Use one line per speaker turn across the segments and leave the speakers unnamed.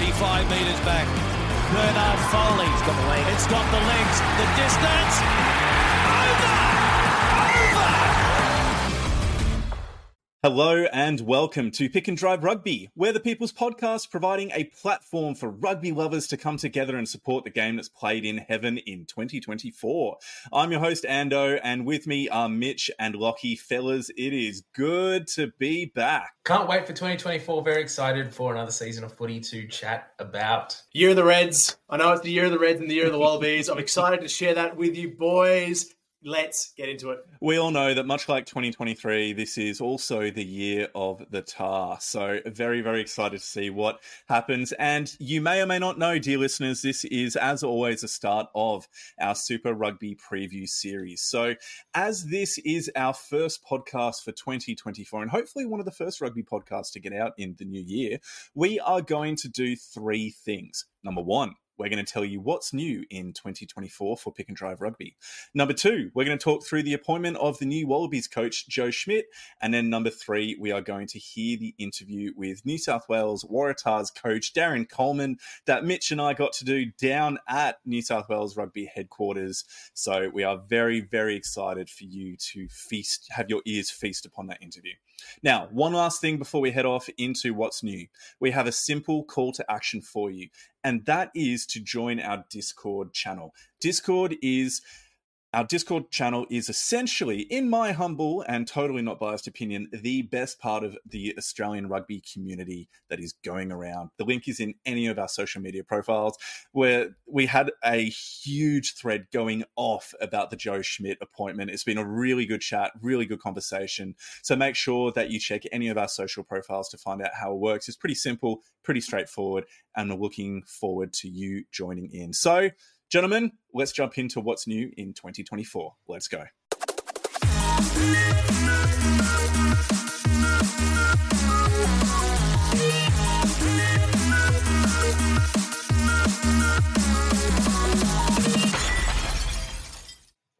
45 metres back. Bernard Foley. It's got the legs. It's got the legs. The distance.
Hello and welcome to Pick and Drive Rugby. We're the People's Podcast providing a platform for rugby lovers to come together and support the game that's played in heaven in 2024. I'm your host, Ando, and with me are Mitch and Lockie. Fellas, it is good to be back.
Can't wait for 2024. Very excited for another season of footy to chat about.
Year of the Reds. I know it's the year of the Reds and the year of the Wallabies. I'm excited to share that with you boys let's get into it.
We all know that much like 2023, this is also the year of the tar. So, very, very excited to see what happens. And you may or may not know, dear listeners, this is, as always, the start of our Super Rugby preview series. So, as this is our first podcast for 2024, and hopefully one of the first rugby podcasts to get out in the new year, we are going to do three things. Number one, we're going to tell you what's new in 2024 for Pick and Drive Rugby. Number two, we're going to talk through the appointment of the new Wallabies coach, Joe Schmidt. And then number three, we are going to hear the interview with New South Wales Waratahs coach, Darren Coleman, that Mitch and I got to do down at New South Wales Rugby headquarters. So we are very, very excited for you to feast, have your ears feast upon that interview. Now, one last thing before we head off into what's new. We have a simple call to action for you, and that is to join our Discord channel. Discord is our Discord channel is essentially, in my humble and totally not biased opinion, the best part of the Australian rugby community that is going around. The link is in any of our social media profiles, where we had a huge thread going off about the Joe Schmidt appointment. It's been a really good chat, really good conversation. So make sure that you check any of our social profiles to find out how it works. It's pretty simple, pretty straightforward, and we're looking forward to you joining in. So, Gentlemen, let's jump into what's new in 2024. Let's go.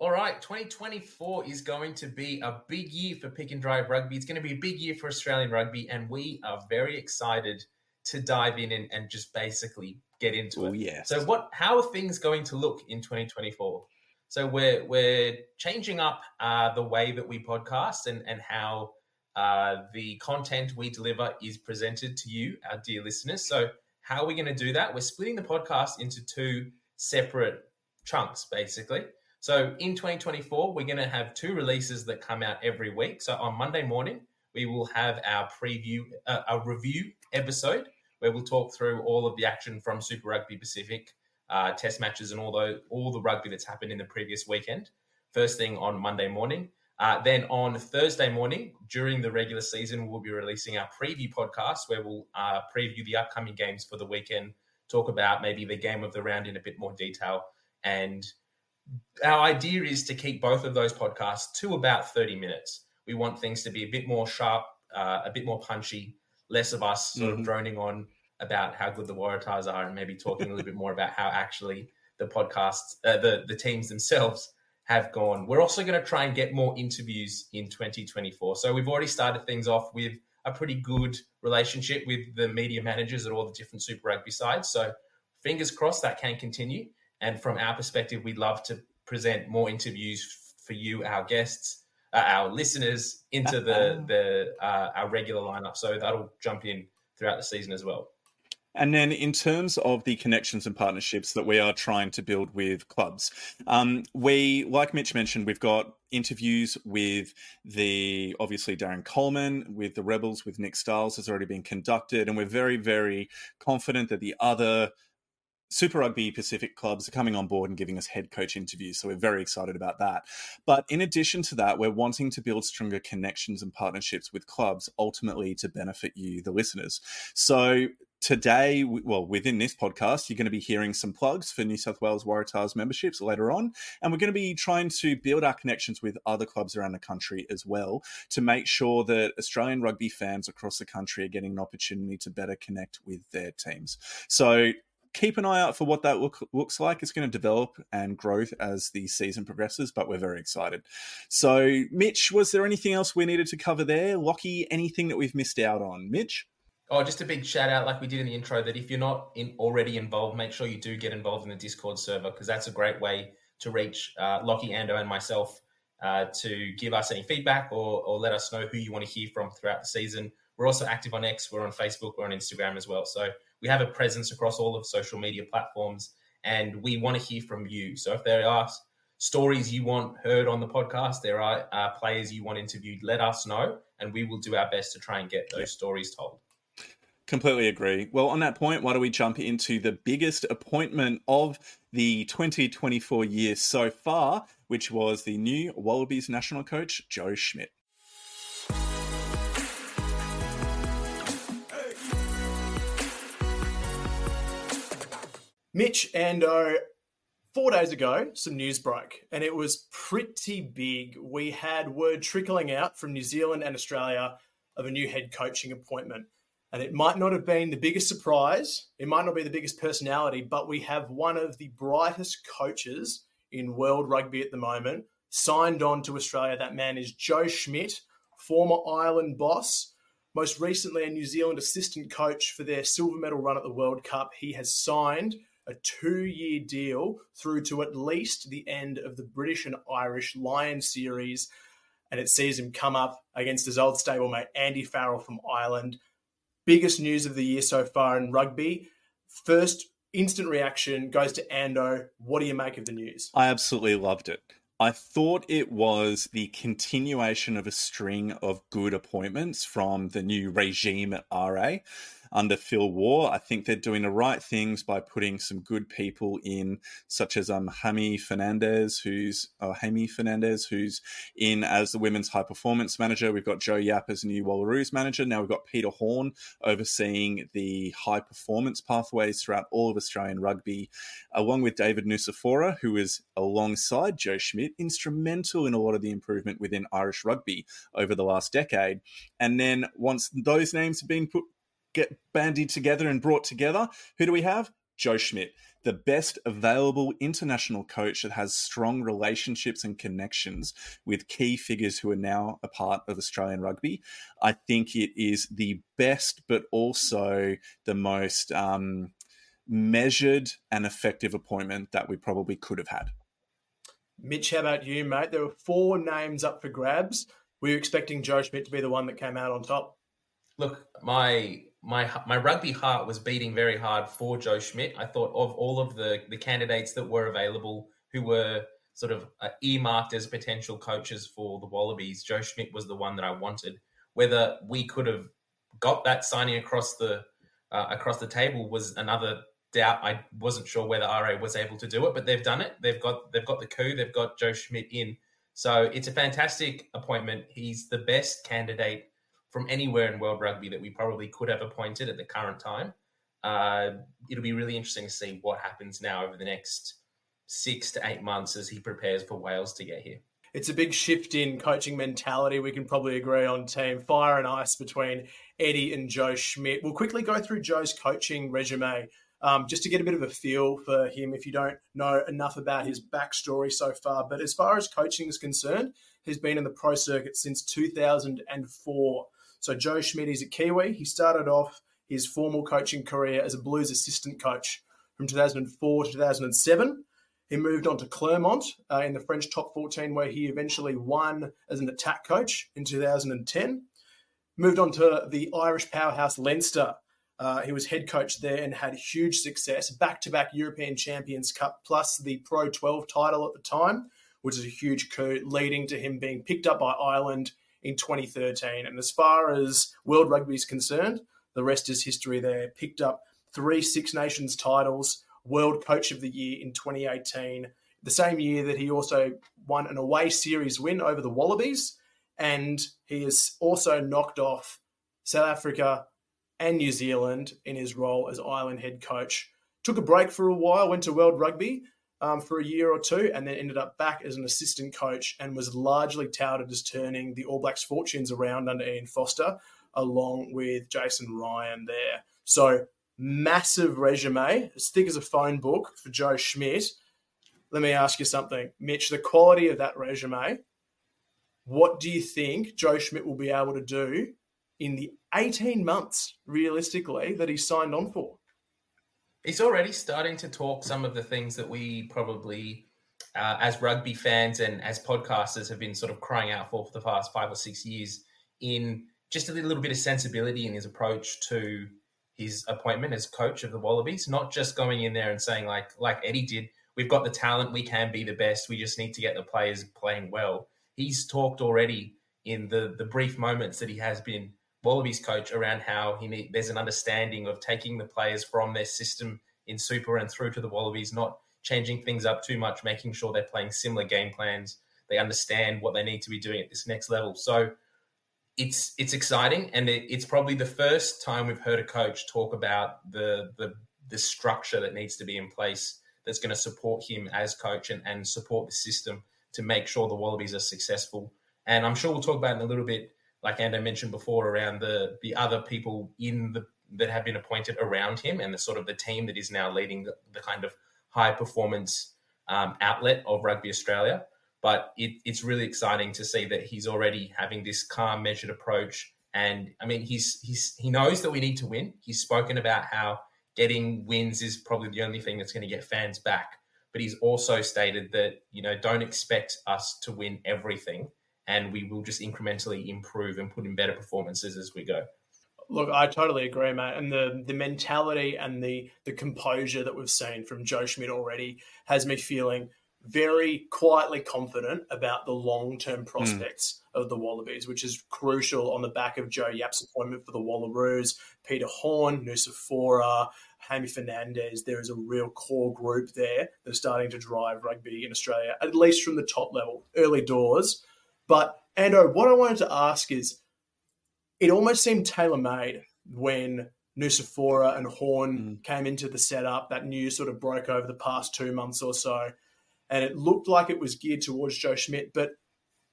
All right, 2024 is going to be a big year for pick and drive rugby. It's going to be a big year for Australian rugby, and we are very excited to dive in and, and just basically get into it.
Yes.
So what how are things going to look in 2024? So we're we're changing up uh, the way that we podcast and and how uh, the content we deliver is presented to you, our dear listeners. So how are we going to do that? We're splitting the podcast into two separate chunks, basically. So in 2024, we're going to have two releases that come out every week. So on Monday morning, we will have our preview, uh, a review episode where we'll talk through all of the action from Super Rugby Pacific, uh, test matches, and all the all the rugby that's happened in the previous weekend. First thing on Monday morning. Uh, then on Thursday morning, during the regular season, we'll be releasing our preview podcast where we'll uh, preview the upcoming games for the weekend, talk about maybe the game of the round in a bit more detail. And our idea is to keep both of those podcasts to about 30 minutes. We want things to be a bit more sharp, uh, a bit more punchy, less of us sort mm-hmm. of droning on about how good the Waratahs are and maybe talking a little bit more about how actually the podcasts, uh, the, the teams themselves have gone. We're also going to try and get more interviews in 2024. So we've already started things off with a pretty good relationship with the media managers at all the different Super Rugby sides. So fingers crossed that can continue. And from our perspective, we'd love to present more interviews for you, our guests, uh, our listeners into the the uh, our regular lineup. So that'll jump in throughout the season as well.
And then, in terms of the connections and partnerships that we are trying to build with clubs, um, we, like Mitch mentioned, we've got interviews with the obviously Darren Coleman, with the Rebels, with Nick Styles has already been conducted, and we're very, very confident that the other Super Rugby Pacific clubs are coming on board and giving us head coach interviews. So we're very excited about that. But in addition to that, we're wanting to build stronger connections and partnerships with clubs, ultimately to benefit you, the listeners. So today, well, within this podcast, you're going to be hearing some plugs for New South Wales Waratahs memberships later on. And we're going to be trying to build our connections with other clubs around the country as well to make sure that Australian rugby fans across the country are getting an opportunity to better connect with their teams. So keep an eye out for what that look, looks like. It's going to develop and grow as the season progresses, but we're very excited. So, Mitch, was there anything else we needed to cover there? Lockie, anything that we've missed out on? Mitch?
Oh, just a big shout out, like we did in the intro, that if you're not in, already involved, make sure you do get involved in the Discord server because that's a great way to reach uh, Lockie, Ando, and myself uh, to give us any feedback or, or let us know who you want to hear from throughout the season. We're also active on X, we're on Facebook, we're on Instagram as well. So we have a presence across all of social media platforms and we want to hear from you. So if there are stories you want heard on the podcast, there are uh, players you want interviewed, let us know and we will do our best to try and get those stories told.
Completely agree. Well, on that point, why don't we jump into the biggest appointment of the 2024 year so far, which was the new Wallabies national coach, Joe Schmidt.
Mitch and four days ago, some news broke, and it was pretty big. We had word trickling out from New Zealand and Australia of a new head coaching appointment. And it might not have been the biggest surprise, it might not be the biggest personality, but we have one of the brightest coaches in world rugby at the moment signed on to Australia. That man is Joe Schmidt, former Ireland boss, most recently a New Zealand assistant coach for their silver medal run at the World Cup. He has signed a two year deal through to at least the end of the British and Irish Lion series. And it sees him come up against his old stablemate, Andy Farrell from Ireland biggest news of the year so far in rugby. First instant reaction goes to Ando. What do you make of the news?
I absolutely loved it. I thought it was the continuation of a string of good appointments from the new regime at RA under Phil Waugh. I think they're doing the right things by putting some good people in, such as um Jaime Fernandez, who's Jaime Fernandez, who's in as the women's high performance manager. We've got Jo Yapp as new Wallaroos manager. Now we've got Peter Horne overseeing the high performance pathways throughout all of Australian rugby, along with David Nucifora, who is alongside Joe Schmidt, instrumental in a lot of the improvement within Irish rugby over the last decade. And then once those names have been put get bandied together and brought together. Who do we have? Joe Schmidt, the best available international coach that has strong relationships and connections with key figures who are now a part of Australian rugby. I think it is the best, but also the most um, measured and effective appointment that we probably could have had.
Mitch, how about you, mate? There were four names up for grabs. Were you expecting Joe Schmidt to be the one that came out on top?
Look, my my my rugby heart was beating very hard for Joe Schmidt. I thought of all of the the candidates that were available who were sort of uh, earmarked as potential coaches for the Wallabies. Joe Schmidt was the one that I wanted. Whether we could have got that signing across the uh, across the table was another doubt. I wasn't sure whether RA was able to do it, but they've done it. They've got they've got the coup. They've got Joe Schmidt in. So it's a fantastic appointment. He's the best candidate from anywhere in world rugby that we probably could have appointed at the current time. Uh, it'll be really interesting to see what happens now over the next six to eight months as he prepares for Wales to get here.
It's a big shift in coaching mentality. We can probably agree on team fire and ice between Eddie and Joe Schmidt. We'll quickly go through Joe's coaching resume um, just to get a bit of a feel for him if you don't know enough about his backstory so far. But as far as coaching is concerned, he's been in the pro circuit since 2004. So Joe Schmidt is a Kiwi. He started off his formal coaching career as a Blues assistant coach from 2004 to 2007. He moved on to Clermont uh, in the French top 14, where he eventually won as an attack coach in 2010. Moved on to the Irish powerhouse Leinster. Uh, he was head coach there and had huge success, back to back European Champions Cup plus the Pro 12 title at the time, which is a huge coup, leading to him being picked up by Ireland in 2013. And as far as World Rugby is concerned, the rest is history there. Picked up three Six Nations titles, World Coach of the Year in 2018, the same year that he also won an away series win over the Wallabies. And he has also knocked off South Africa and New Zealand in his role as Ireland head coach. Took a break for a while, went to World Rugby, um, for a year or two, and then ended up back as an assistant coach and was largely touted as turning the All Blacks' fortunes around under Ian Foster, along with Jason Ryan there. So massive resume, as thick as a phone book for Joe Schmidt. Let me ask you something, Mitch. The quality of that resume. What do you think Joe Schmidt will be able to do in the 18 months, realistically, that he signed on for.
He's already starting to talk some of the things that we probably, uh, as rugby fans and as podcasters, have been sort of crying out for for the past five or six years in just a little bit of sensibility in his approach to his appointment as coach of the Wallabies, not just going in there and saying like like Eddie did, we've got the talent, we can be the best, we just need to get the players playing well. He's talked already in the the brief moments that he has been Wallabies coach around how he there's an understanding of taking the players from their system in Super and through to the Wallabies, not changing things up too much, making sure they're playing similar game plans. They understand what they need to be doing at this next level. So it's it's exciting, and it, it's probably the first time we've heard a coach talk about the the the structure that needs to be in place that's going to support him as coach and, and support the system to make sure the Wallabies are successful. And I'm sure we'll talk about in a little bit, like Ando mentioned before, around the the other people in the that have been appointed around him and the sort of the team that is now leading the, the kind of high performance um, outlet of Rugby Australia. But it, it's really exciting to see that he's already having this calm, measured approach. And I mean, he's he's he knows that we need to win. He's spoken about how getting wins is probably the only thing that's going to get fans back. But he's also stated that you know don't expect us to win everything, and we will just incrementally improve and put in better performances as we go.
Look, I totally agree, mate. And the the mentality and the the composure that we've seen from Joe Schmidt already has me feeling very quietly confident about the long term prospects mm. of the Wallabies, which is crucial on the back of Jo Yapp's appointment for the Wallaroos, Peter Horne, Nucifora, Jaime Fernandez. There is a real core group there that's starting to drive rugby in Australia, at least from the top level, early doors. But, Ando, what I wanted to ask is it almost seemed tailor made when Nucifora and Horne mm. came into the setup. That news sort of broke over the past two months or so and it looked like it was geared towards Joe Schmidt. But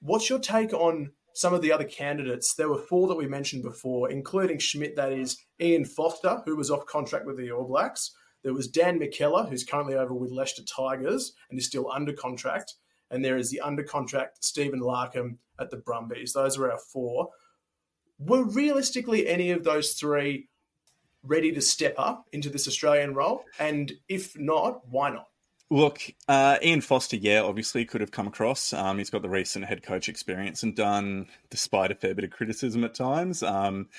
what's your take on some of the other candidates? There were four that we mentioned before, including Schmidt, that is Ian Foster, who was off contract with the All Blacks. There was Dan McKellar, who's currently over with Leicester Tigers and is still under contract. And there is the under contract Stephen Larkham at the Brumbies. Those are our four. Were realistically any of those three ready to step up into this Australian role? And if not, why not?
Look, uh, Ian Foster, yeah, obviously could have come across. Um, he's got the recent head coach experience and done, despite a fair bit of criticism at times, um,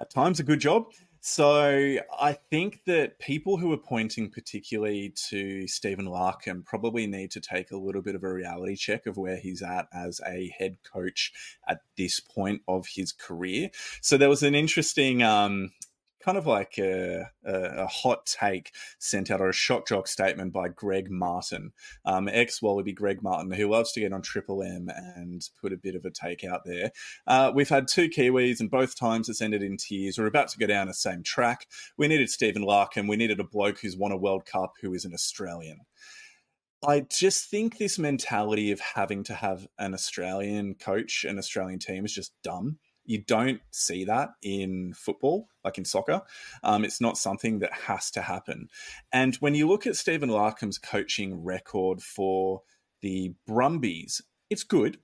at times a good job. So I think that people who are pointing particularly to Stephen Larkham probably need to take a little bit of a reality check of where he's at as a head coach at this point of his career. So there was an interesting um, kind of like a, a, a, hot take sent out or a shock jock statement by Greg Martin, um, ex Wallaby Greg Martin, who loves to get on Triple M and put a bit of a take out there. Uh, we've had two Kiwis, and both times it's ended in tears. We're about to go down the same track. We needed Stephen Larkham. We needed a bloke who's won a World Cup who is an Australian. I just think this mentality of having to have an Australian coach, an Australian team is just dumb. You don't see that in football, like in soccer. Um, it's not something that has to happen. And when you look at Stephen Larkham's coaching record for the Brumbies, it's good.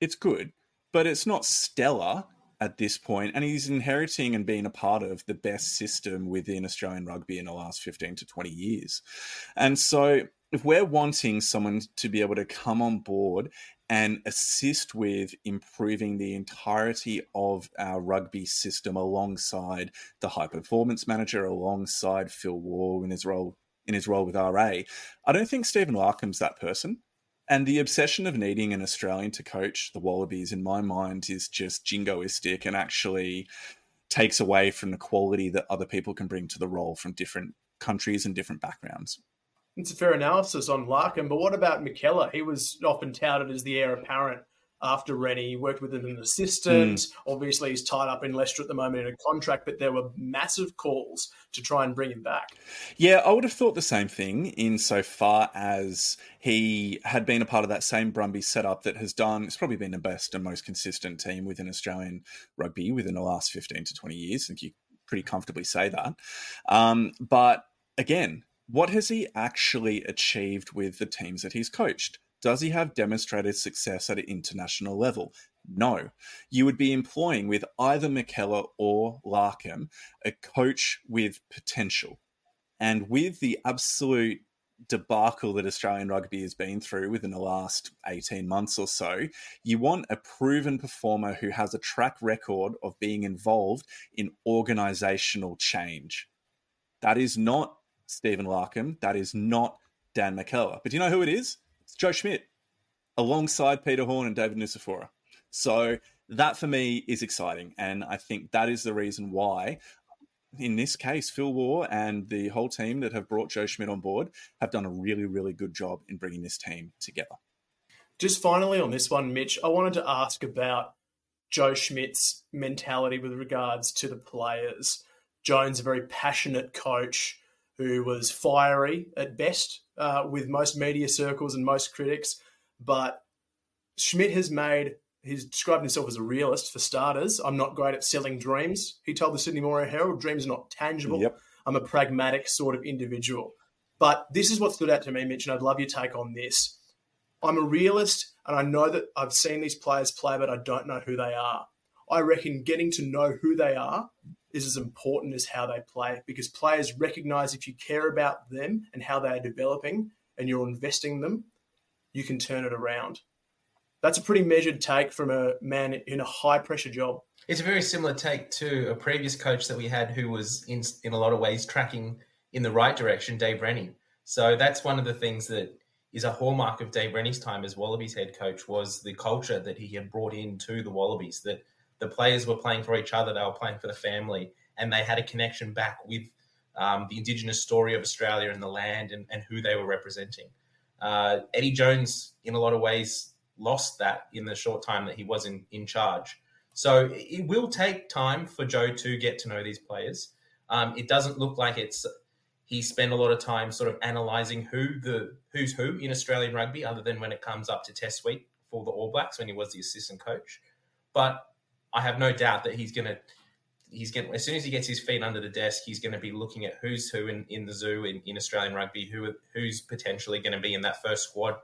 It's good, but it's not stellar at this point, and he's inheriting and being a part of the best system within Australian rugby in the last 15 to 20 years. And so, if we're wanting someone to be able to come on board and assist with improving the entirety of our rugby system alongside the high performance manager, alongside Phil Waugh in his role in his role with RA. I don't think Stephen Larkham's that person. And the obsession of needing an Australian to coach the Wallabies, in my mind, is just jingoistic and actually takes away from the quality that other people can bring to the role from different countries and different backgrounds.
It's a fair analysis on Larkham, but what about McKellar? He was often touted as the heir apparent after Rennie. He worked with him as an assistant. Mm. Obviously, he's tied up in Leicester at the moment in a contract, but there were massive calls to try and bring him back.
Yeah, I would have thought the same thing insofar as he had been a part of that same Brumby setup that has done, it's probably been the best and most consistent team within Australian rugby within the last 15 to 20 years. I think you pretty comfortably say that. Um, but again, what has he actually achieved with the teams that he's coached? Does he have demonstrated success at an international level? No. You would be employing with either McKellar or Larkham a coach with potential. And with the absolute debacle that Australian rugby has been through within the last 18 months or so, you want a proven performer who has a track record of being involved in organizational change. That is not Stephen Larkham. That is not Dan McKellar. But do you know who it is? It's Joe Schmidt alongside Peter Horne and David Nucifora. So that for me is exciting. And I think that is the reason why in this case, Phil Waugh and the whole team that have brought Joe Schmidt on board have done a really, really good job in bringing this team together.
Just finally on this one, Mitch, I wanted to ask about Joe Schmidt's mentality with regards to the players. Jones, a very passionate coach who was fiery at best uh, with most media circles and most critics, but Schmidt has made he's described himself as a realist for starters. I'm not great at selling dreams. He told the Sydney Morning Herald, dreams are not tangible.
Yep.
I'm a pragmatic sort of individual. But this is what stood out to me, Mitch, and I'd love your take on this. I'm a realist, and I know that I've seen these players play, but I don't know who they are. I reckon getting to know who they are is as important as how they play because players recognize if you care about them and how they are developing and you're investing them, you can turn it around that's a pretty measured take from a man in a high pressure job.
It's a very similar take to a previous coach that we had who was in in a lot of ways tracking in the right direction, Dave Rennie. So that's one of the things that is a hallmark of Dave Rennie's time as Wallabies head coach was the culture that he had brought into the Wallabies. That the players were playing for each other, they were playing for the family, and they had a connection back with um, the Indigenous story of Australia and the land and, and who they were representing. Uh, Eddie Jones, in a lot of ways, lost that in the short time that he was in, in charge. So it will take time for Joe to get to know these players. Um, it doesn't look like it's he spent a lot of time sort of analysing who the who's who in Australian rugby, other than when it comes up to Test week for the All Blacks when he was the assistant coach. But I have no doubt that he's going to he's going as soon as he gets his feet under the desk, he's going to be looking at who's who in, in the zoo in, in Australian rugby, who who's potentially going to be in that first squad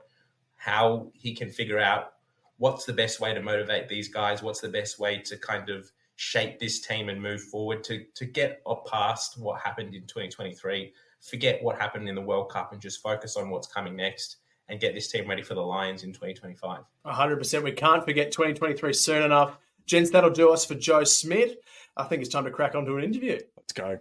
how he can figure out what's the best way to motivate these guys, what's the best way to kind of shape this team and move forward to to get past what happened in 2023, forget what happened in the World Cup and just focus on what's coming next and get this team ready for the Lions in 2025.
100%. We can't forget 2023 soon enough. Gents, that'll do us for Joe Smith. I think it's time to crack onto an interview.
Let's go.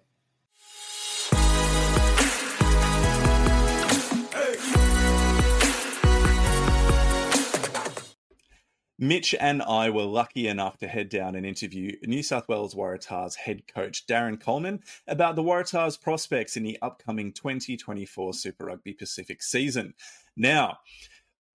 Mitch and I were lucky enough to head down and interview New South Wales Waratahs head coach Darren Coleman about the Waratahs prospects in the upcoming 2024 Super Rugby Pacific season. Now,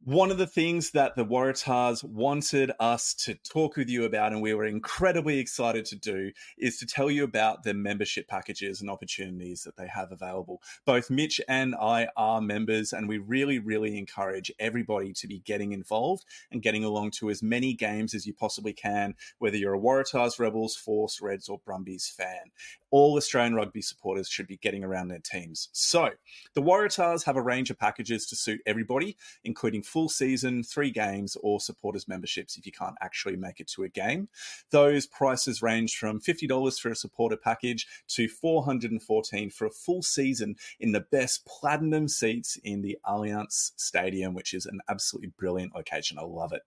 one of the things that the Waratahs wanted us to talk with you about, and we were incredibly excited to do, is to tell you about the membership packages and opportunities that they have available. Both Mitch and I are members, and we really, really encourage everybody to be getting involved and getting along to as many games as you possibly can, whether you're a Waratahs, Rebels, Force, Reds, or Brumbies fan all Australian rugby supporters should be getting around their teams. So, the Waratahs have a range of packages to suit everybody, including full season, three games, or supporters memberships if you can't actually make it to a game. Those prices range from $50 for a supporter package to $414 for a full season in the best platinum seats in the Allianz Stadium, which is an absolutely brilliant location. I love it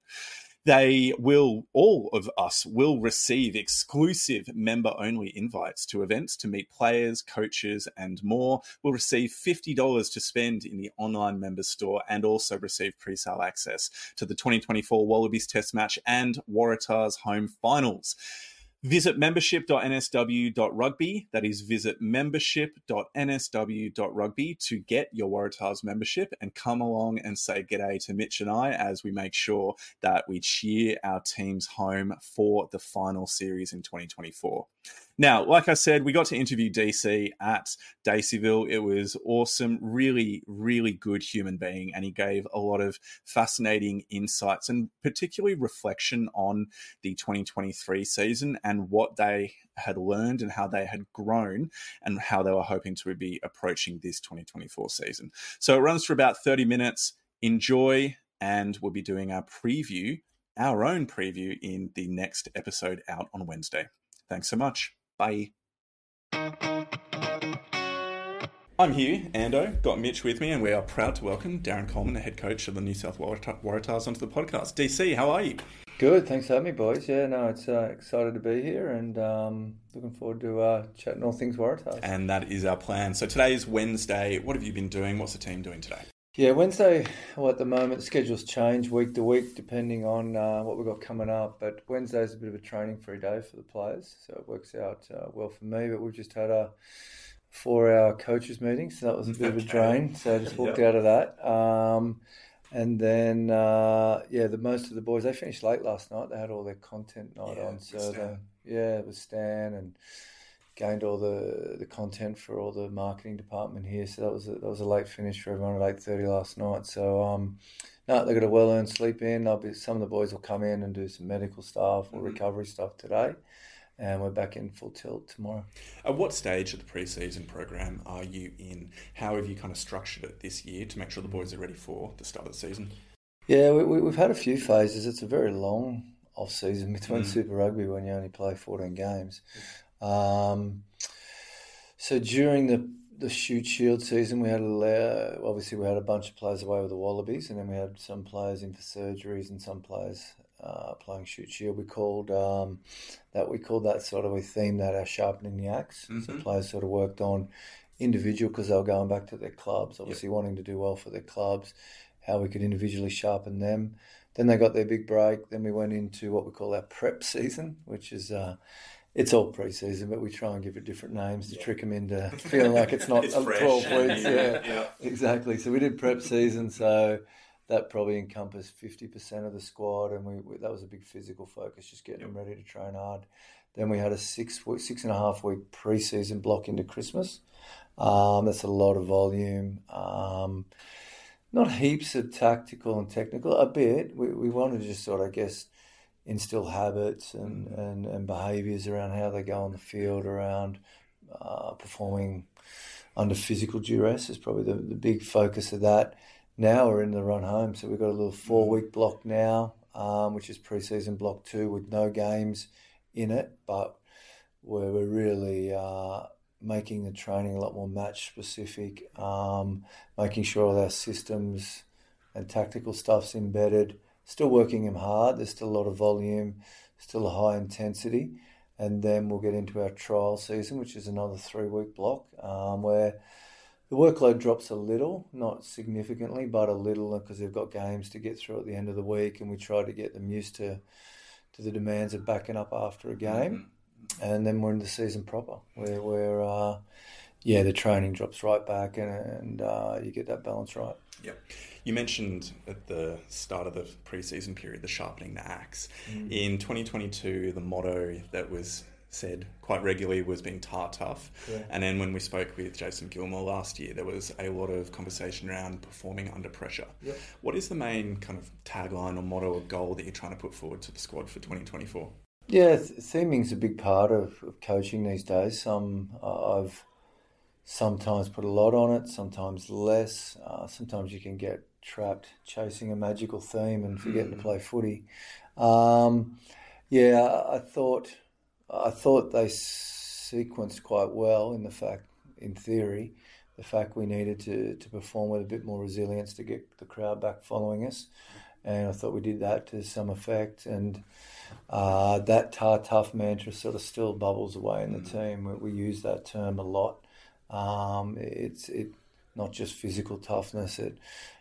they will all of us will receive exclusive member only invites to events to meet players coaches and more. We'll receive $50 to spend in the online member store and also receive pre-sale access to the 2024 wallabies test match and waratahs home finals Visit membership.nsw.rugby. That is, visit membership.nsw.rugby to get your Waratahs membership and come along and say g'day to Mitch and I as we make sure that we cheer our teams home for the final series in 2024. Now, like I said, we got to interview DC at Daceyville. It was awesome, really, really good human being, and he gave a lot of fascinating insights and particularly reflection on the 2023 season and what they had learned and how they had grown and how they were hoping to be approaching this 2024 season. So it runs for about 30 minutes. Enjoy, and we'll be doing our preview our own preview in the next episode out on Wednesday. Thanks so much. Bye. I'm here, Ando, got Mitch with me, and we are proud to welcome Darren Coleman, the head coach of the New South Waratahs, onto the podcast. DC, how are you?
Good, thanks for having me, boys. Yeah, no, it's uh, excited to be here and um, looking forward to uh, chatting all things Waratahs.
And that is our plan. So today is Wednesday. What have you been doing? What's the team doing today?
Yeah, Wednesday, well, at the moment, schedules change week to week depending on uh, what we've got coming up. But Wednesday is a bit of a training free day for the players, so it works out uh, well for me. But we've just had a four hour coaches meeting, so that was a bit of a drain. So I just walked yep. out of that. Um, and then, uh, yeah, the most of the boys they finished late last night. They had all their content night yeah, on, so the, yeah, it was Stan and gained all the the content for all the marketing department here. So that was a, that was a late finish for everyone at eight thirty last night. So um, no, they got a well earned sleep in. I'll be some of the boys will come in and do some medical stuff or mm-hmm. recovery stuff today and we're back in full tilt tomorrow.
At what stage of the preseason program are you in? How have you kind of structured it this year to make sure the boys are ready for the start of the season?
Yeah, we, we, have had a few phases. It's a very long off season between mm. Super Rugby when you only play 14 games. Um, so during the the Shute Shield season, we had a, obviously we had a bunch of players away with the Wallabies, and then we had some players in for surgeries and some players uh, playing Shute Shield. We called um, that we called that sort of we themed that our sharpening the axe. Mm-hmm. So players sort of worked on individual because they were going back to their clubs, obviously yep. wanting to do well for their clubs, how we could individually sharpen them. Then they got their big break. Then we went into what we call our prep season, which is uh, it's all pre-season, but we try and give it different names to yeah. trick them into feeling like it's not it's 12 weeks. Yeah, yeah, exactly. So we did prep season. So that probably encompassed 50% of the squad, and we, we, that was a big physical focus, just getting them ready to train hard. Then we had a six six and a half week preseason block into Christmas. Um, that's a lot of volume. Um, not heaps of tactical and technical, a bit. We, we wanted to just sort of, I guess, instill habits and, mm. and, and behaviours around how they go on the field, around uh, performing under physical duress is probably the, the big focus of that now we're in the run home. So we've got a little four week block now, um, which is preseason block two with no games in it, but where we're really uh, making the training a lot more match specific, um, making sure all our systems and tactical stuff's embedded. Still working them hard. There's still a lot of volume, still a high intensity. And then we'll get into our trial season, which is another three week block um, where the workload drops a little, not significantly, but a little because they've got games to get through at the end of the week, and we try to get them used to to the demands of backing up after a game, mm-hmm. and then we're in the season proper, where where uh, yeah, the training drops right back, and and uh, you get that balance right.
Yep. You mentioned at the start of the preseason period the sharpening the axe. Mm. In 2022, the motto that was said quite regularly was being Tah tough. Yeah. And then when we spoke with Jason Gilmore last year, there was a lot of conversation around performing under pressure. Yep. What is the main kind of tagline or motto or goal that you're trying to put forward to the squad for 2024?
Yeah, th- theming's a big part of, of coaching these days. Some uh, I've sometimes put a lot on it, sometimes less. Uh, sometimes you can get trapped chasing a magical theme and forgetting to play footy. Um, yeah, I thought I thought they sequenced quite well in the fact, in theory, the fact we needed to, to perform with a bit more resilience to get the crowd back following us. And I thought we did that to some effect. And uh, that Tah tough mantra sort of still bubbles away in the mm. team. We, we, use that term a lot. Um, it's it not just physical toughness. It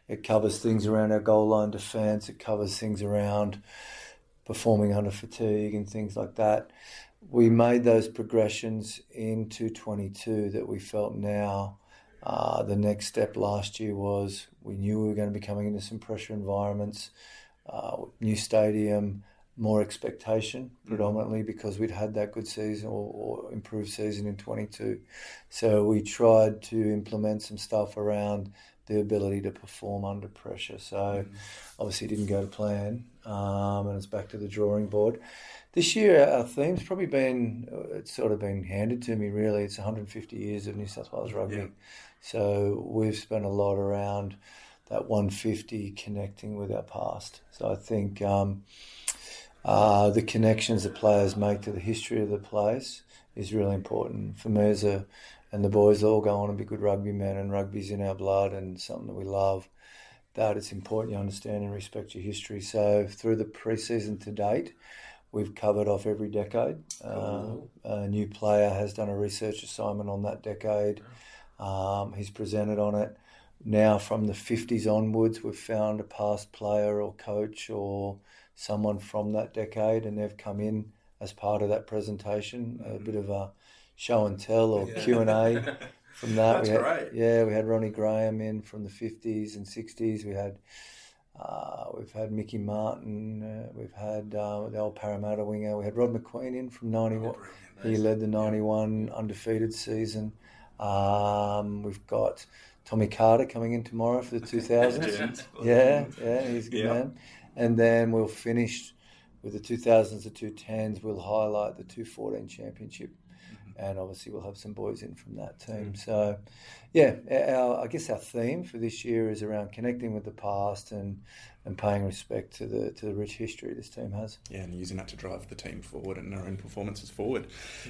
it covers things around our goal line defence. It covers things around performing under fatigue and things like that we made those progressions into 22 that we felt now. Uh, the next step last year was we knew we were going to be coming into some pressure environments, uh, new stadium, more expectation, mm-hmm. predominantly because we'd had that good season or, or, improved season in 22. So we tried to implement some stuff around the ability to perform under pressure. So mm-hmm. obviously didn't go to plan, um, and it's back to the drawing board. This year, our theme's probably been, it's sort of been handed to me really. It's 150 years of New South Wales rugby. Yeah. So we've spent a lot around that 150 connecting with our past. So I think um, uh, the connections that players make to the history of the place is really important. For me as a and the boys all go on and be good rugby men and rugby's in our blood and something that we love. That it's important you understand and respect your history. So through the preseason to date we've covered off every decade. Uh, a new player has done a research assignment on that decade. Um, he's presented on it. Now from the 50s onwards we've found a past player or coach or someone from that decade and they've come in as part of that presentation a bit of a show and tell or
Yeah.
Q and A from that.
That's
we had,
great.
Yeah, we had Ronnie Graham in from the fifties and sixties. We had uh, we've had Mickey Martin. Uh, we've had uh, the old Parramatta winger. We had Rod Macqueen in from ninety one. He led the ninety one undefeated season. Um, we've got Tommy Carter coming in tomorrow for the two thousands. Yeah, yeah, he's a good
Yeah.
man. And then we'll finish with the 2000s, the 210s. We'll highlight the 214 championship. Mm-hmm. And obviously, we'll have some boys in from that team. Mm. So, yeah, our, I guess our theme for this year is around connecting with the past and, and paying respect to the to the rich history this team has.
Yeah, and using that to drive the team forward and our own performances forward.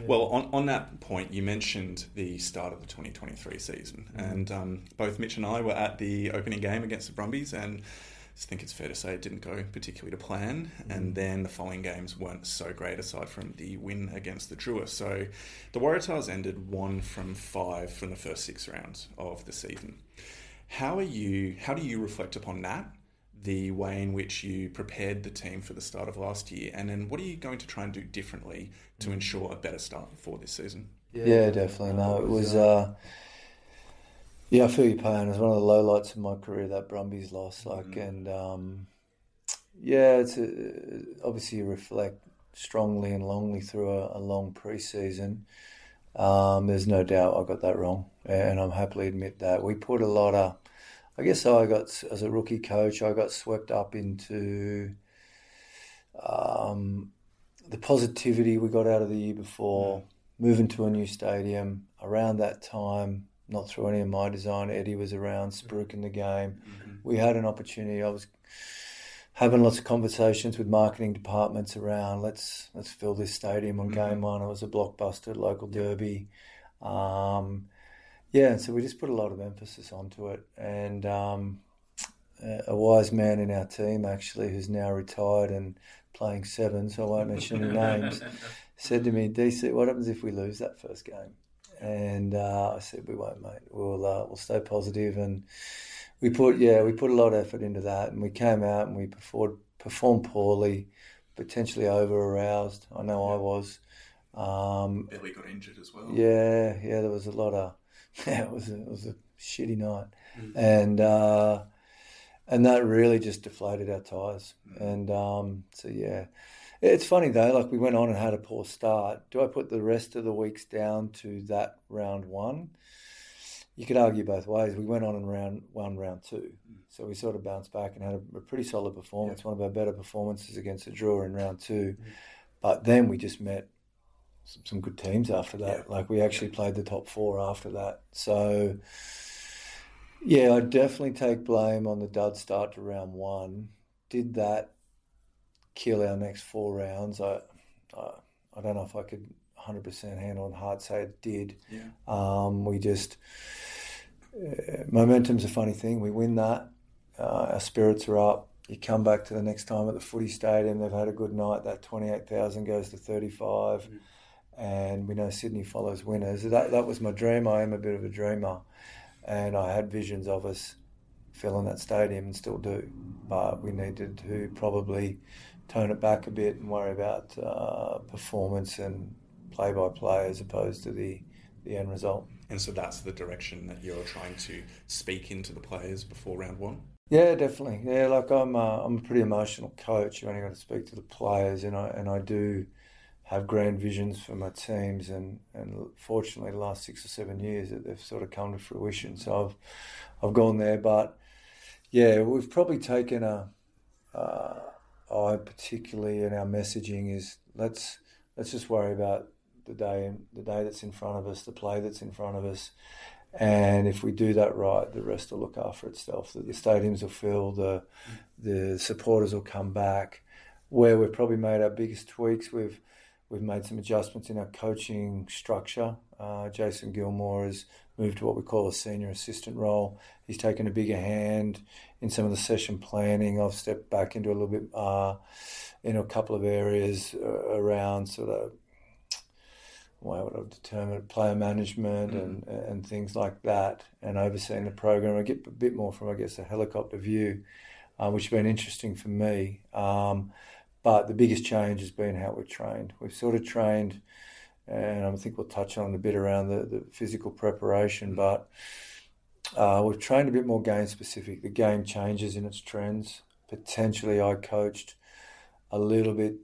Well, on, on that point, you mentioned the start of the 2023 season, mm-hmm. and um, both Mitch and I were at the opening game against the Brumbies, and I think it's fair to say it didn't go particularly to plan. And then the following games weren't so great, aside from the win against the Drua. So the Waratahs ended one from five from the first six rounds of the season. How are you? How do you reflect upon that? the way in which you prepared the team for the start of last year, and then what are you going to try and do differently to ensure a better start for this season?
Yeah, definitely. No, it was. Uh, yeah, I feel your pain. It was one of the lowlights of my career that Brumbies loss. Like, and um, yeah, it's a, obviously you reflect strongly and longly through a, a long pre-season. Um, there's no doubt I got that wrong, and I'm happily admit that we put a lot of. I guess I got as a rookie coach, I got swept up into um, the positivity we got out of the year before, moving to a new stadium. Around that time, not through any of my design, Eddie was around, spruiking the game. We had an opportunity. I was having lots of conversations with marketing departments around let's let's fill this stadium on game one. It was a blockbuster local derby. Um, yeah, and so we just put a lot of emphasis onto it. And um, a a wise man in our team, actually, who's now retired and playing seven, so I won't mention any names, said to me, DC, what happens if we lose that first game? And uh, I said, we won't, mate. We'll uh, we'll stay positive, and we put yeah, we put a lot of effort into that, and we came out and we performed performed poorly, potentially over aroused. I know I was. Um,
Billy got injured as well.
yeah, yeah, there was a lot of yeah, it was a, it was a shitty night, and uh, and that really just deflated our tires. And um, so yeah, it's funny though. Like we went on and had a poor start. Do I put the rest of the weeks down to that round one? You could argue both ways. We went on in round one, round two, hmm. so we sort of bounced back and had a, a pretty solid performance. One of our better performances against the Drua in round two, hmm. but then we just met some, some good teams after that. Like we actually played the top four after that. So yeah, I definitely take blame on the dud start to round one. Did that kill our next four rounds? I I, I don't know if I could 100% hand on heart say it did.
Yeah.
Um, we just uh, momentum's a funny thing. We win that, uh, our spirits are up. You come back to the next time at the footy stadium, they've had a good night. That 28,000 goes to 35, and we know Sydney follows winners. That, that was my dream. I am a bit of a dreamer, and I had visions of us filling that stadium and still do. But we needed to probably tone it back a bit and worry about uh, performance and play by play as opposed to the, the end result.
And so that's the direction that you're trying to speak into the players before round one.
Yeah, definitely. Yeah, like I'm, uh, I'm a pretty emotional coach. You only got to speak to the players, and I and I do have grand visions for my teams, and and fortunately, the last six or seven years, that they've sort of come to fruition. So I've I've gone there, but yeah, we've probably taken a. Uh, I particularly in our messaging is let's let's just worry about the day the day that's in front of us, the play that's in front of us, and if we do that right, the rest will look after itself. The, the stadiums will fill, the the supporters will come back. where we've probably made our biggest tweaks, we've we've made some adjustments in our coaching structure. Uh, Jason Gilmore has moved to what we call a senior assistant role. He's taken a bigger hand in some of the session planning. I've stepped back into a little bit uh, in a couple of areas uh, around sort of how would I determine it, player management mm. and and things like that, and overseeing the program. I get a bit more from I guess a helicopter view, uh, which has been interesting for me. Um, but the biggest change has been how we're trained. We've sort of trained, and I think we'll touch on a bit around the, the physical preparation, mm. but uh, we've trained a bit more game specific. The game changes in its trends. Potentially, I coached a little bit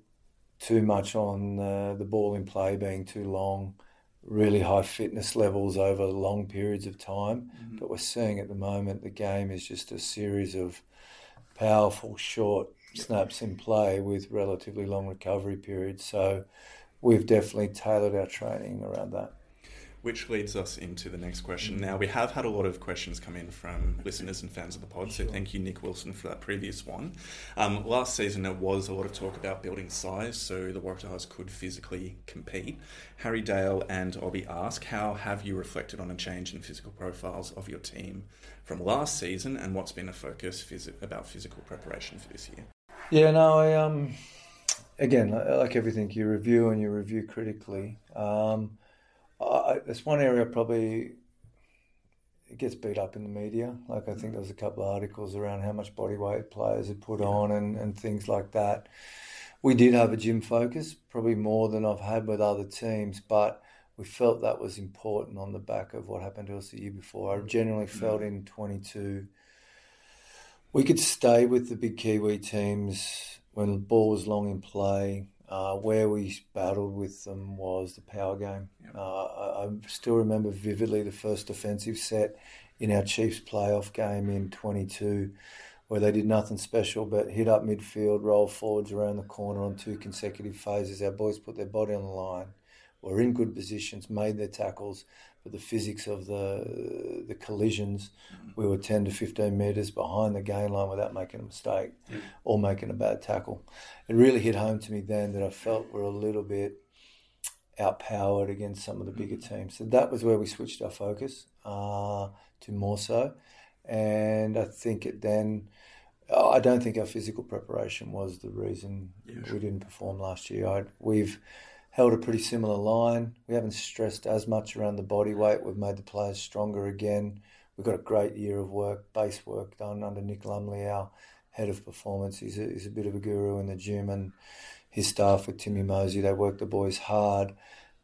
too much on uh, the ball in play being too long, really high fitness levels over long periods of time. Mm-hmm. But we're seeing at the moment the game is just a series of powerful, short snaps in play with relatively long recovery periods. So we've definitely tailored our training around that
which leads us into the next question. Now, we have had a lot of questions come in from listeners and fans of the pod, so thank you, Nick Wilson, for that previous one. Um, last season, there was a lot of talk about building size so the Waratahs could physically compete. Harry Dale and Obby ask, how have you reflected on a change in physical profiles of your team from last season and what's been a focus phys- about physical preparation for this year?
Yeah, no, I, um, again, like everything, you review and you review critically. Um, It's one area probably it gets beat up in the media. Like I think there was a couple of articles around how much body weight players had put on and, and things like that. We did have a gym focus, probably more than I've had with other teams, but we felt that was important on the back of what happened to us the year before. I generally mm. felt in 22 we could stay with the big Kiwi teams when the ball was long in play uh, where we battled with them was the power game. Yep. Uh, I, I, still remember vividly the first defensive set in our Chiefs playoff game in 22, where they did nothing special but hit up midfield, roll forwards around the corner on two consecutive phases. Our boys put their body on the line, were in good positions, made their tackles, but the physics of the the collisions, we were 10 to 15 metres behind the gain line without making a mistake or making a bad tackle. It really hit home to me then that I felt we're a little bit outpowered against some of the bigger teams. So that was where we switched our focus uh, to more so. And I think it then, I don't think our physical preparation was the reason yeah, sure. we didn't perform last year. I, we've held a pretty similar line. We haven't stressed as much around the body weight. We've made the players stronger again. We've got a great year of work, base work done under Nick Lumley, our head of performance. He's a, he's a bit of a guru in the gym, and his staff with Timmy Mosey, they work the boys hard.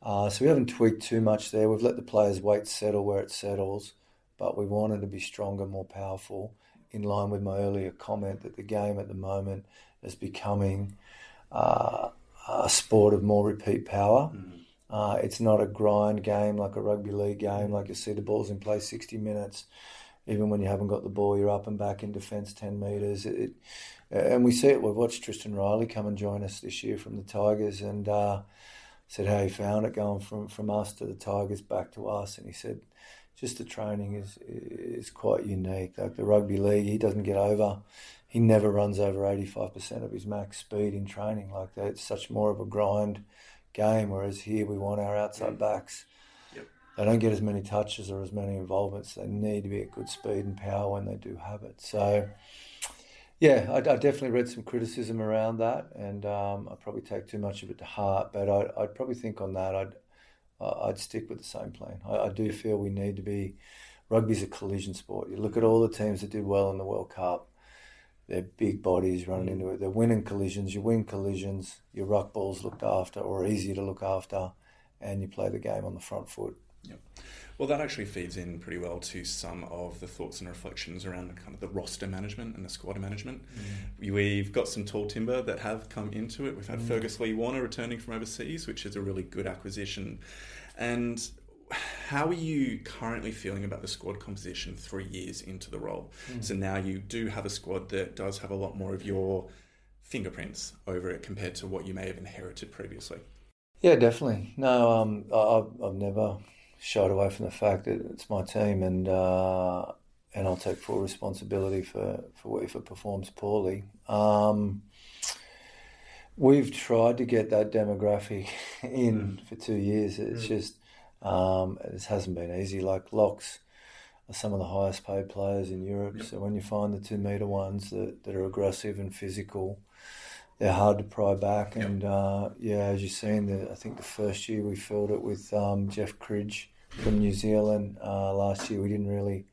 Uh, so we haven't tweaked too much there. We've let the players' weight settle where it settles, but we wanted to be stronger, more powerful, in line with my earlier comment that the game at the moment is becoming. Uh, a sport of more repeat power. Mm. Uh, it's not a grind game like a rugby league game, like you see the ball's in play 60 minutes. Even when you haven't got the ball, you're up and back in defence 10 metres. It, and we see it. We've watched Tristan Reilly come and join us this year from the Tigers and uh, said how he found it going from, from us to the Tigers back to us. And he said, just the training is is quite unique. Like the rugby league, he doesn't get over he never runs over 85% of his max speed in training. Like that, it's such more of a grind game. Whereas here, we want our outside backs. Yep. They don't get as many touches or as many involvements. They need to be at good speed and power when they do have it. So, yeah, I, I definitely read some criticism around that, and um, I probably take too much of it to heart. But I, would probably think on that, I'd I'd stick with the same plan. I, I do feel we need to be. Rugby's a collision sport. You look at all the teams that did well in the World Cup they're big bodies running into it. They're winning collisions. You win collisions. Your ruck ball's looked after or easier to look after, and you play the game on the front foot.
Yep. Well, that actually feeds in pretty well to some of the thoughts and reflections around kind of the roster management and the squad management. Mm. We've got some tall timber that have come into it. We've had mm. Fergus Lee Warner returning from overseas, which is a really good acquisition. And how are you currently feeling about the squad composition three years into the role? Mm. So now you do have a squad that does have a lot more of your fingerprints over it compared to what you may have inherited previously.
Yeah, definitely. No, um, I've, I've never shied away from the fact that it's my team, and uh, and I'll take full responsibility for for if it performs poorly. Um, we've tried to get that demographic in mm. for two years. It's mm. just um, it hasn't been easy. Like locks are some of the highest paid players in Europe. Yep. So when you find the two meter ones that, that are aggressive and physical, they're hard to pry back. Yep. And uh, yeah, as you've seen, the, I think the first year we filled it with um, Geoff Cridge from New Zealand. Uh, last year we didn't really,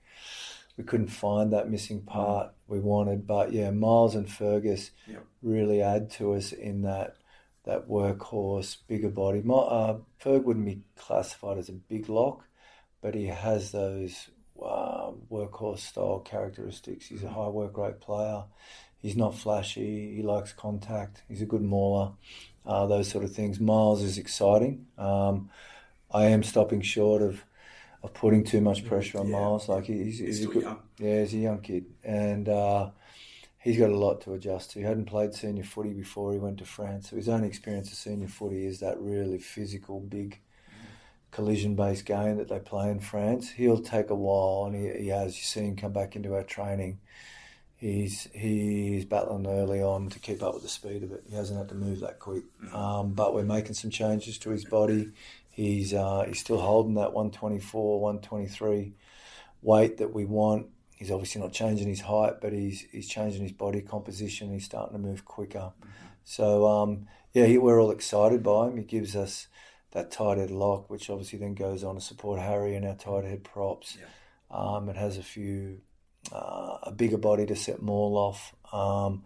we couldn't find that missing part we wanted. But yeah, Miles and Fergus yep. really add to us in that that workhorse, bigger body. Uh, Ferg wouldn't be classified as a big lock, but he has those uh, workhorse style characteristics. He's a high work rate player. He's not flashy. He likes contact. He's a good mauler. Uh, those sort of things. Miles is exciting. Um, I am stopping short of of putting too much pressure on yeah. Miles. Like he's, he's, he's a good, young. yeah, he's a young kid, and uh, he's got a lot to adjust to. He hadn't played senior footy before he went to France, so his only experience of senior footy is that really physical, big, collision based game that they play in France. He'll take a while, and he, he has. You see him come back into our training. He's he's battling early on to keep up with the speed of it. He hasn't had to move that quick, um, but we're making some changes to his body. He's uh, he's still holding that 124, 123 weight that we want. He's obviously not changing his height, but he's he's changing his body composition. He's starting to move quicker. Mm-hmm. So um, yeah, he, we're all excited by him. He gives us that tight head lock, which obviously then goes on to support Harry and our tight head props. Yeah. Um, it has a few, uh, a bigger body to set Maul off. Um,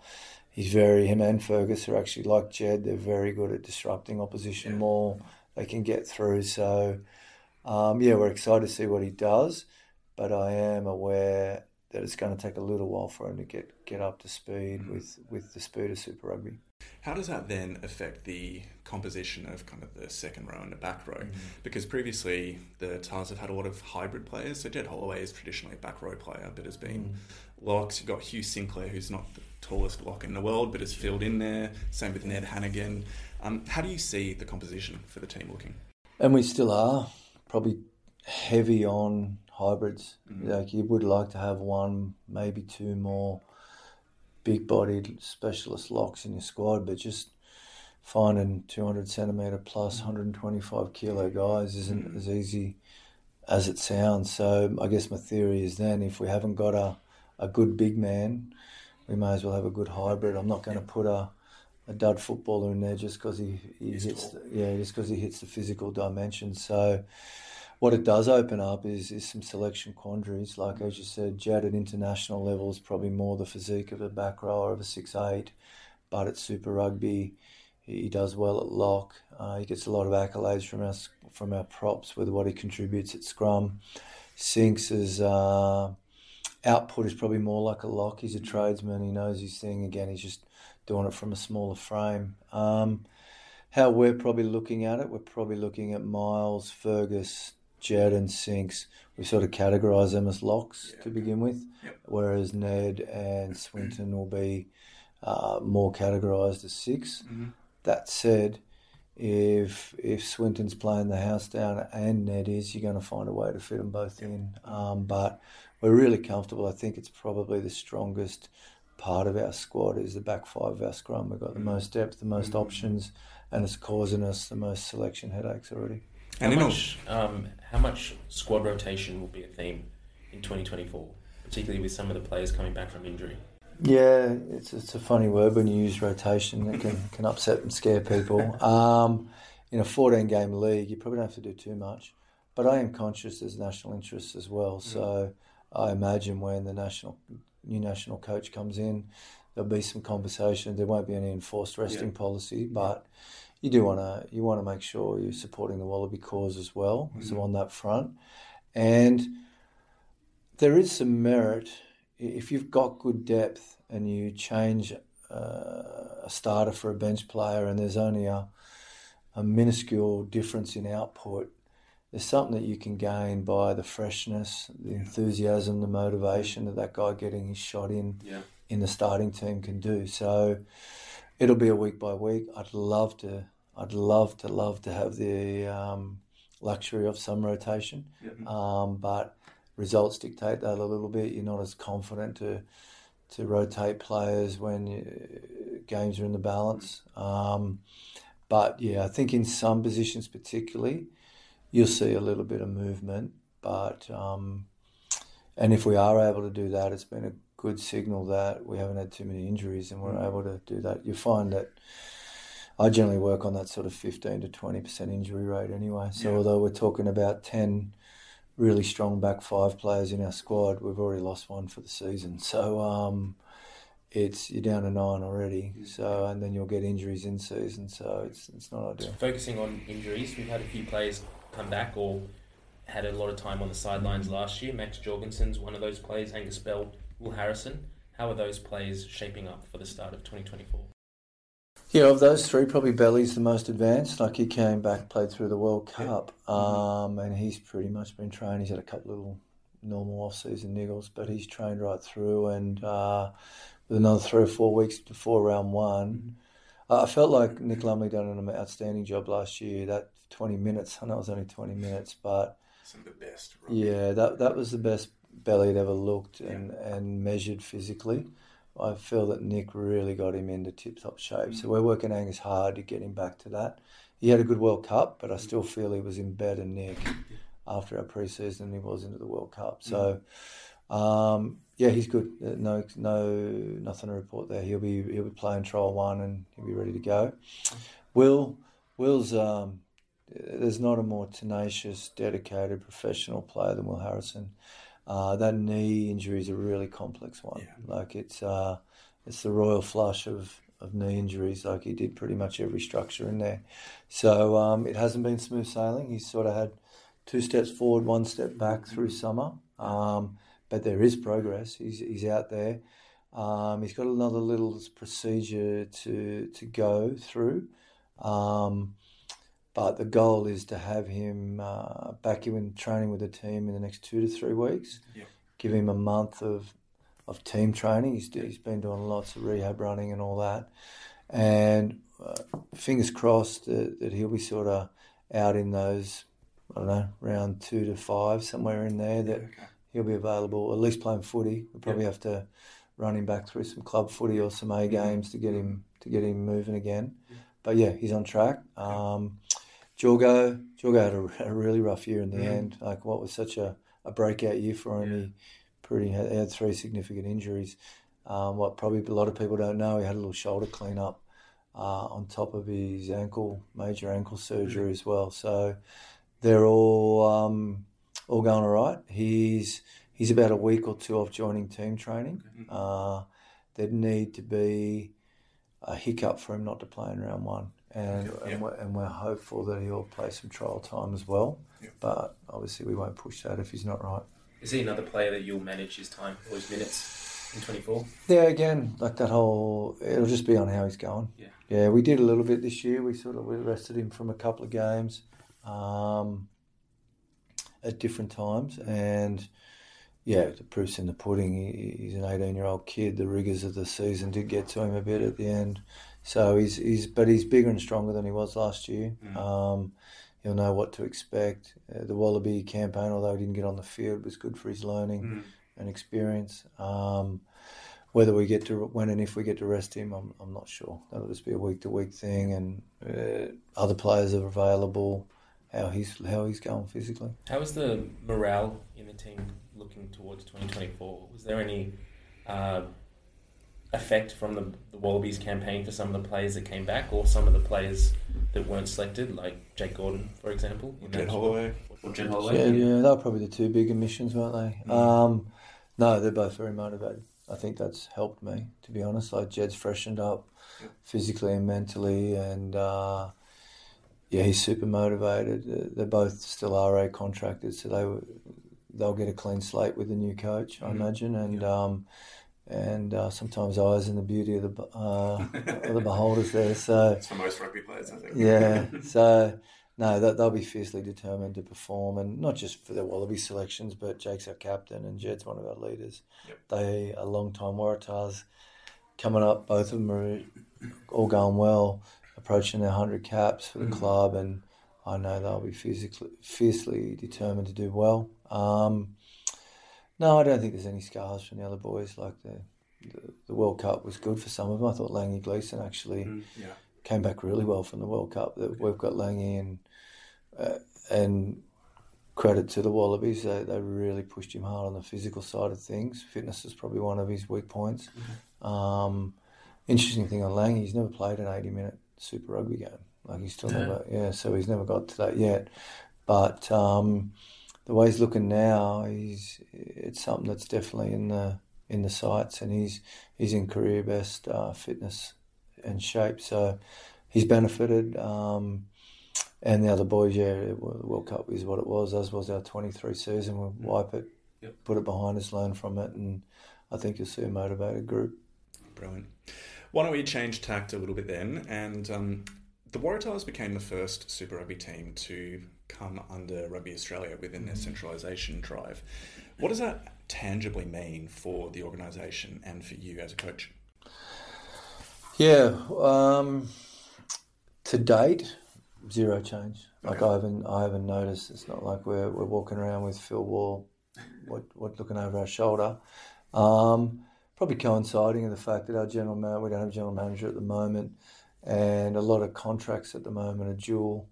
he's very, him and Fergus are actually like Jed, they're very good at disrupting opposition yeah. Maul. They can get through. So, um, yeah, we're excited to see what he does, but I am aware that it's going to take a little while for him to get, get up to speed mm-hmm. with, with the speed of Super Rugby.
How does that then affect the composition of kind of the second row and the back row? Mm-hmm. Because previously the Tahs have had a lot of hybrid players. So Jed Holloway is traditionally a back row player, but has been mm-hmm. locks. You've got Hugh Sinclair, who's not the tallest lock in the world, but is filled in there. Same with Ned Hanigan. Um, how do you see the composition for the team looking?
And we still are probably heavy on hybrids. Mm-hmm. Like you would like to have one, maybe two more big bodied specialist locks in your squad, but just finding 200 centimetre plus 125 kilo guys isn't mm. as easy as it sounds. So I guess my theory is then if we haven't got a, a good big man, we may as well have a good hybrid. I'm not going to put a, a dud footballer in there just because he, he hits the, yeah just because he hits the physical dimension. So what it does open up is, is some selection quandaries. Like as you said, Jed at international level is probably more the physique of a back rower of a six eight, but at Super Rugby, he does well at lock. Uh, he gets a lot of accolades from us from our props with what he contributes at scrum. Sinks his uh, output is probably more like a lock. He's a tradesman. He knows his thing. Again, he's just doing it from a smaller frame. Um, how we're probably looking at it, we're probably looking at Miles, Fergus, Jed and Sinks, we sort of categorise them as locks yeah. to begin with, yep. whereas Ned and Swinton will be uh, more categorised as 6 mm-hmm. That said, if if Swinton's playing the house down and Ned is, you're going to find a way to fit them both in. Um, but we're really comfortable. I think it's probably the strongest part of our squad is the back five of our scrum. We've got the mm-hmm. most depth, the most mm-hmm. options, and it's causing us the most selection headaches already.
How much, um, how much squad rotation will be a theme in 2024, particularly with some of the players coming back from injury?
Yeah, it's, it's a funny word when you use rotation. It can, can upset and scare people. Um, in a 14 game league, you probably don't have to do too much. But I am conscious there's national interests as well. So I imagine when the national new national coach comes in, there'll be some conversation. There won't be any enforced resting yeah. policy, but you do want to you want to make sure you're supporting the Wallaby cause as well. Mm-hmm. So on that front, and there is some merit if you've got good depth and you change uh, a starter for a bench player, and there's only a a minuscule difference in output. There's something that you can gain by the freshness, the enthusiasm, the motivation that that guy getting his shot in yeah. in the starting team can do. So it'll be a week by week. I'd love to. I'd love to love to have the um, luxury of some rotation, um, but results dictate that a little bit. You're not as confident to to rotate players when uh, games are in the balance. Um, but yeah, I think in some positions particularly, you'll see a little bit of movement. But um, and if we are able to do that, it's been a good signal that we haven't had too many injuries and we're mm. able to do that. You find that I generally work on that sort of 15 to 20% injury rate anyway. So yeah. although we're talking about 10 really strong back five players in our squad, we've already lost one for the season. So um, it's you're down to nine already. So and then you'll get injuries in season. So it's it's not ideal.
Focusing on injuries, we've had a few players come back or had a lot of time on the sidelines last year. Max Jorgensen's one of those players. Angus Bell, Will Harrison. How are those plays shaping up for the start of 2024?
Yeah, of those three, probably Belly's the most advanced. Like he came back, played through the World Cup, yeah. um, and he's pretty much been trained. He's had a couple little normal off-season niggles, but he's trained right through. And uh, with another three or four weeks before round one, uh, I felt like Nick Lumley done an outstanding job last year. That 20 minutes, I know it was only 20 minutes, but
some of the best.
Yeah, that that was the best Belly had ever looked and, yeah. and measured physically. I feel that Nick really got him into tip top shape. Mm. So we're working Angus hard to get him back to that. He had a good World Cup, but I still feel he was in better Nick after our preseason than he was into the World Cup. So um, yeah, he's good. Uh, no, no, nothing to report there. He'll be he'll be playing trial one and he'll be ready to go. Will Will's um, there's not a more tenacious, dedicated professional player than Will Harrison. Uh, that knee injury is a really complex one. Yeah. Like it's uh, it's the royal flush of, of knee injuries. Like he did pretty much every structure in there. So um, it hasn't been smooth sailing. He's sort of had two steps forward, one step back through summer. Um, but there is progress. He's he's out there. Um, he's got another little procedure to to go through. Um, but the goal is to have him uh, back in training with the team in the next two to three weeks.
Yep.
Give him a month of of team training. He's, he's been doing lots of rehab running and all that. And uh, fingers crossed that, that he'll be sort of out in those, I don't know, round two to five, somewhere in there, that okay. he'll be available, at least playing footy. We'll probably yep. have to run him back through some club footy or some A mm-hmm. games to get him to get him moving again. But yeah, he's on track. Um, Jorgo, Jorgo had a, a, really rough year in the mm. end. Like what was such a, a breakout year for him. Yeah. He pretty had, had, three significant injuries. Um, what probably a lot of people don't know, he had a little shoulder clean up uh, on top of his ankle, major ankle surgery mm. as well. So they're all um, all going all right. He's he's about a week or two off joining team training. Mm-hmm. Uh, there'd need to be a hiccup for him not to play in round one and yeah. and, we're, and, we're, hopeful that he'll play some trial time as well. Yeah. But obviously, we won't push that if he's not right.
Is he another player that you'll manage his time or his minutes in twenty four?
Yeah, again, like that whole. It'll just be on how he's going.
Yeah,
yeah. We did a little bit this year. We sort of we rested him from a couple of games. Um, at different times, and yeah, the proof's in the pudding. He, he's an 18 year old kid. The rigours of the season did get to him a bit at the end. So he's he's but he's bigger and stronger than he was last year. Mm. Um, he'll know what to expect. Uh, the Wallaby campaign, although he didn't get on the field, was good for his learning mm. and experience. Um, whether we get to when and if we get to rest him, I'm, I'm not sure. That'll just be a week to week thing, and uh, other players are available. How he's how he's going physically.
How is the morale in the team looking towards 2024? Was there any uh, effect from the, the, Wallabies campaign for some of the players that came back, or some of the players that weren't selected, like Jake Gordon, for example?
Jed Holloway.
Or Jed Holloway.
Yeah, yeah, they were probably the two big emissions, weren't they? Mm. Um, no, they're both very motivated. I think that's helped me, to be honest. Like Jed's freshened up physically and mentally, and uh, yeah, he's super motivated. They're both still RA contracted, so they they'll get a clean slate with the new coach, I mm. imagine, and. Yeah. Um, and uh, sometimes eyes and the beauty of the uh, of the beholders there. So
it's for most rugby players, I think.
Yeah. So no, they'll be fiercely determined to perform, and not just for their Wallaby selections, but Jake's our captain and Jed's one of our leaders.
Yep.
They are long time Waratahs coming up. Both of them are all going well, approaching their hundred caps for the mm. club, and I know they'll be physically fiercely determined to do well. Um, no, I don't think there's any scars from the other boys. Like they the, the World Cup was good for some of them. I thought Langi Gleeson actually
Mm, yeah.
came back really well from the World Cup. That we've got Langi and uh, and credit to the Wallabies. They, they really pushed him hard on the physical side of things. Fitness is probably one of his weak points. Um, interesting thing on Langi, he's never played an eighty minute Super Rugby game. Like he's still never, yeah. So he's never got to that yet. But um, the way he's looking now, he's it's something that's definitely in the in the sights, and he's he's in career best uh, fitness and shape. So he's benefited. Um, and the other boys, yeah, the World Cup is what it was, as was our 23 season. We'll wipe it,
Yep.
put it behind us, learn from it, and I think you'll see a motivated group.
Brilliant. Why don't we change tact a little bit then? And um, the Waratahs became the first Super Rugby team to come under Rugby Australia within their centralisation drive. What does that tangibly mean for the organisation and for you as a coach?
Yeah, um, to date, zero change. Like I haven't, I haven't noticed. It's not like we're we're walking around with Phil Waugh, what what looking over our shoulder. Um, probably coinciding with the fact that our general man, we don't have a general manager at the moment, and a lot of contracts at the moment are dual.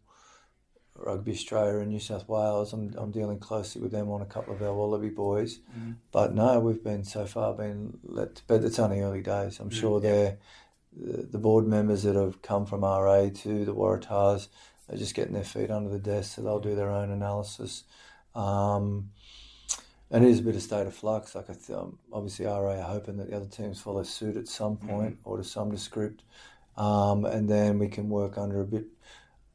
Rugby Australia and New South Wales. I'm, I'm dealing closely with them on a couple of our Wallaby boys, but no, we've been so far been let. But it's only early days. I'm sure they're the, the board members that have come from RA to the Waratahs are just getting their feet under the desk, so they'll do their own analysis. Um, and it is a bit of state of flux. Like I th- um, obviously, RA are hoping that the other teams follow suit at some point or to some script, um, and then we can work under a bit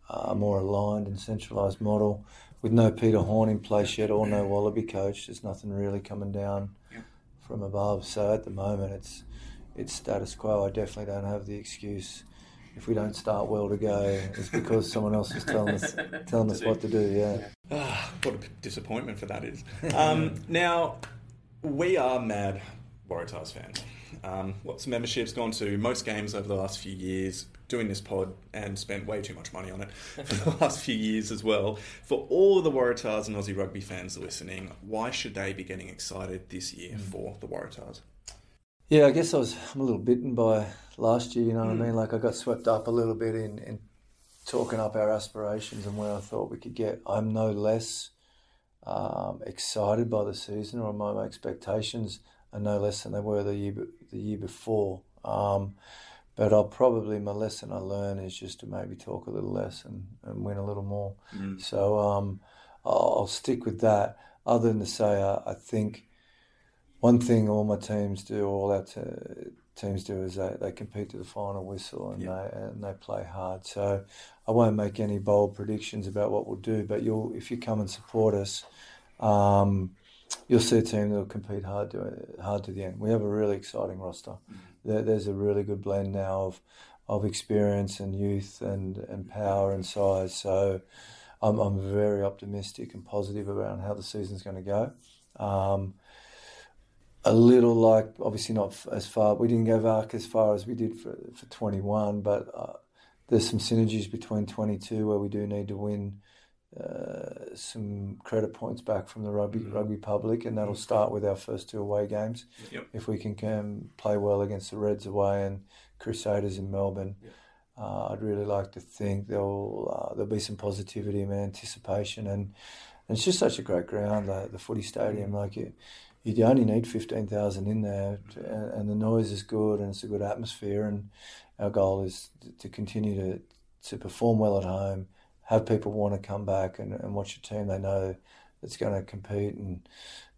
uh, more aligned and centralised model. With no Peter Horne in place yet or no Wallaby coach, there's nothing really coming down from above. So at the moment, it's it's status quo. I definitely don't have the excuse if we don't start well to go. It's because someone else is telling us telling us what to do. Yeah.
Ah, what a disappointment for that is. Um, now, we are mad Waratahs fans. Um, lots of memberships, gone to most games over the last few years, doing this pod, and spent way too much money on it for the last few years as well. For all of the Waratahs and Aussie rugby fans listening, why should they be getting excited this year for the Waratahs?
Yeah, I guess I was I'm a little bitten by last year. You know what I mean? Like I got swept up a little bit in, in talking up our aspirations and where I thought we could get. I'm no less um, excited by the season, or my expectations are no less than they were the year the year before. Um, but I'll probably my lesson I learn is just to maybe talk a little less and, and win a little more. So um, I'll, I'll stick with that. Other than to say, I, I think one thing all my teams do, all our te- teams do, is they, they compete to the final whistle and they and they play hard. So I won't make any bold predictions about what we'll do, but you'll if you come and support us, um, you'll see a team that will compete hard to hard to the end. We have a really exciting roster. There, there's a really good blend now of of experience and youth and, and power and size. So I'm, I'm very optimistic and positive around how the season's going to go. Um, a little like obviously not as far. We didn't go back as far as we did for for 21, but uh, there's some synergies between 22 where we do need to win uh, some credit points back from the rugby rugby public, and that'll start with our first two away games.
Yep.
If we can um, play well against the Reds away and Crusaders in Melbourne. Uh, I'd really like to think there'll uh, there'll be some positivity and anticipation, and, and it's just such a great ground, the, the footy stadium. Like you, you only need fifteen thousand in there, and, the noise is good, and it's a good atmosphere. And our goal is to, to continue to to perform well at home, have people want to come back and, and watch a team they know that's going to compete and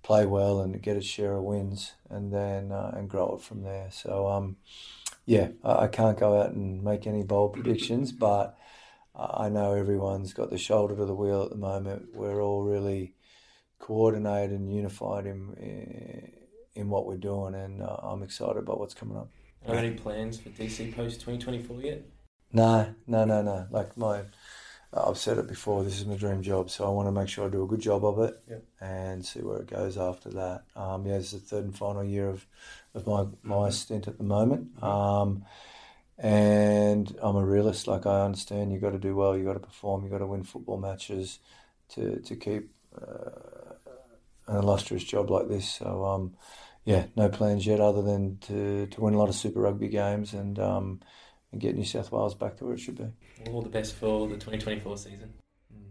play well and get its share of wins, and then uh, and grow it from there. So um, yeah, I, I can't go out and make any bold predictions, but I know everyone's got the shoulder to the wheel at the moment. We're all really coordinated and unified in in what we're doing, and uh, I'm excited about what's coming up.
Are there any plans for DC post 2024 yet?
No, no, no, no. Like my, I've said it before. This is my dream job, so I want to make sure I do a good job of it
Yep.
and see where it goes after that. Um, yeah, it's the third and final year of, of my my stint at the moment. Um, and I'm a realist. Like I understand, you got to do well, you got to perform, you got to win football matches to to keep uh, an illustrious job like this. So um, yeah, no plans yet other than to, to win a lot of Super Rugby games and um, and get New South Wales back to where it should be.
All the best for the 2024 season.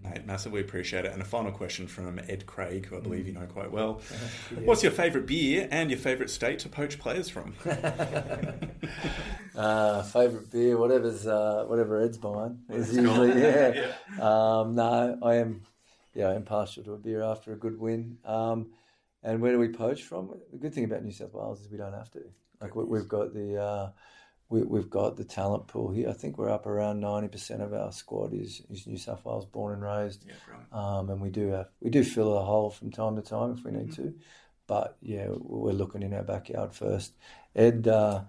Mate, massively appreciate it. And a final question from Ed Craig, who I believe you know quite well.
Yeah.
What's your favourite beer and your favourite state to poach players from?
uh, favorite beer, whatever's uh, whatever Ed's buying is
Let's
usually
go.
yeah. Um, no, I am yeah, I'm partial to a beer after a good win. Um, and where do we poach from? The good thing about New South Wales is we don't have to. Like we, we've got the uh, we, we've got the talent pool here. I think we're up around ninety percent of our squad is, is New South Wales born and raised.
Yeah.
Um, and we do have we do fill a hole from time to time if we need to, but yeah, we're looking in our backyard first. Ed uh,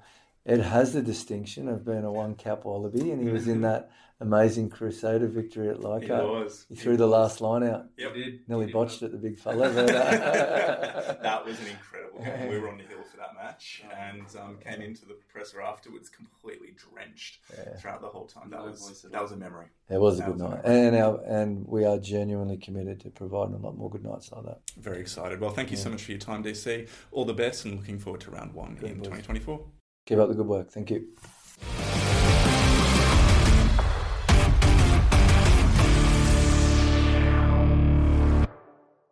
Ed has the distinction of being a one cap wallaby, and he was in that amazing Crusader victory at
He
Leichhardt.
was.
He threw the last line out,
Yep. did.
nearly botched it, the big fella. But, uh,
that was an incredible game. We were on the hill for that match and um, came into the presser afterwards completely drenched
Yeah.
throughout the whole time. That
No
was that was a memory.
It was a good
was
night,
memory.
and our, and we are genuinely committed to providing a lot more good nights like that.
Very excited. Well, thank you so much for your time, DC. All the best and looking forward to round one
Good
in
boys.
2024.
Keep up the good work. Thank you.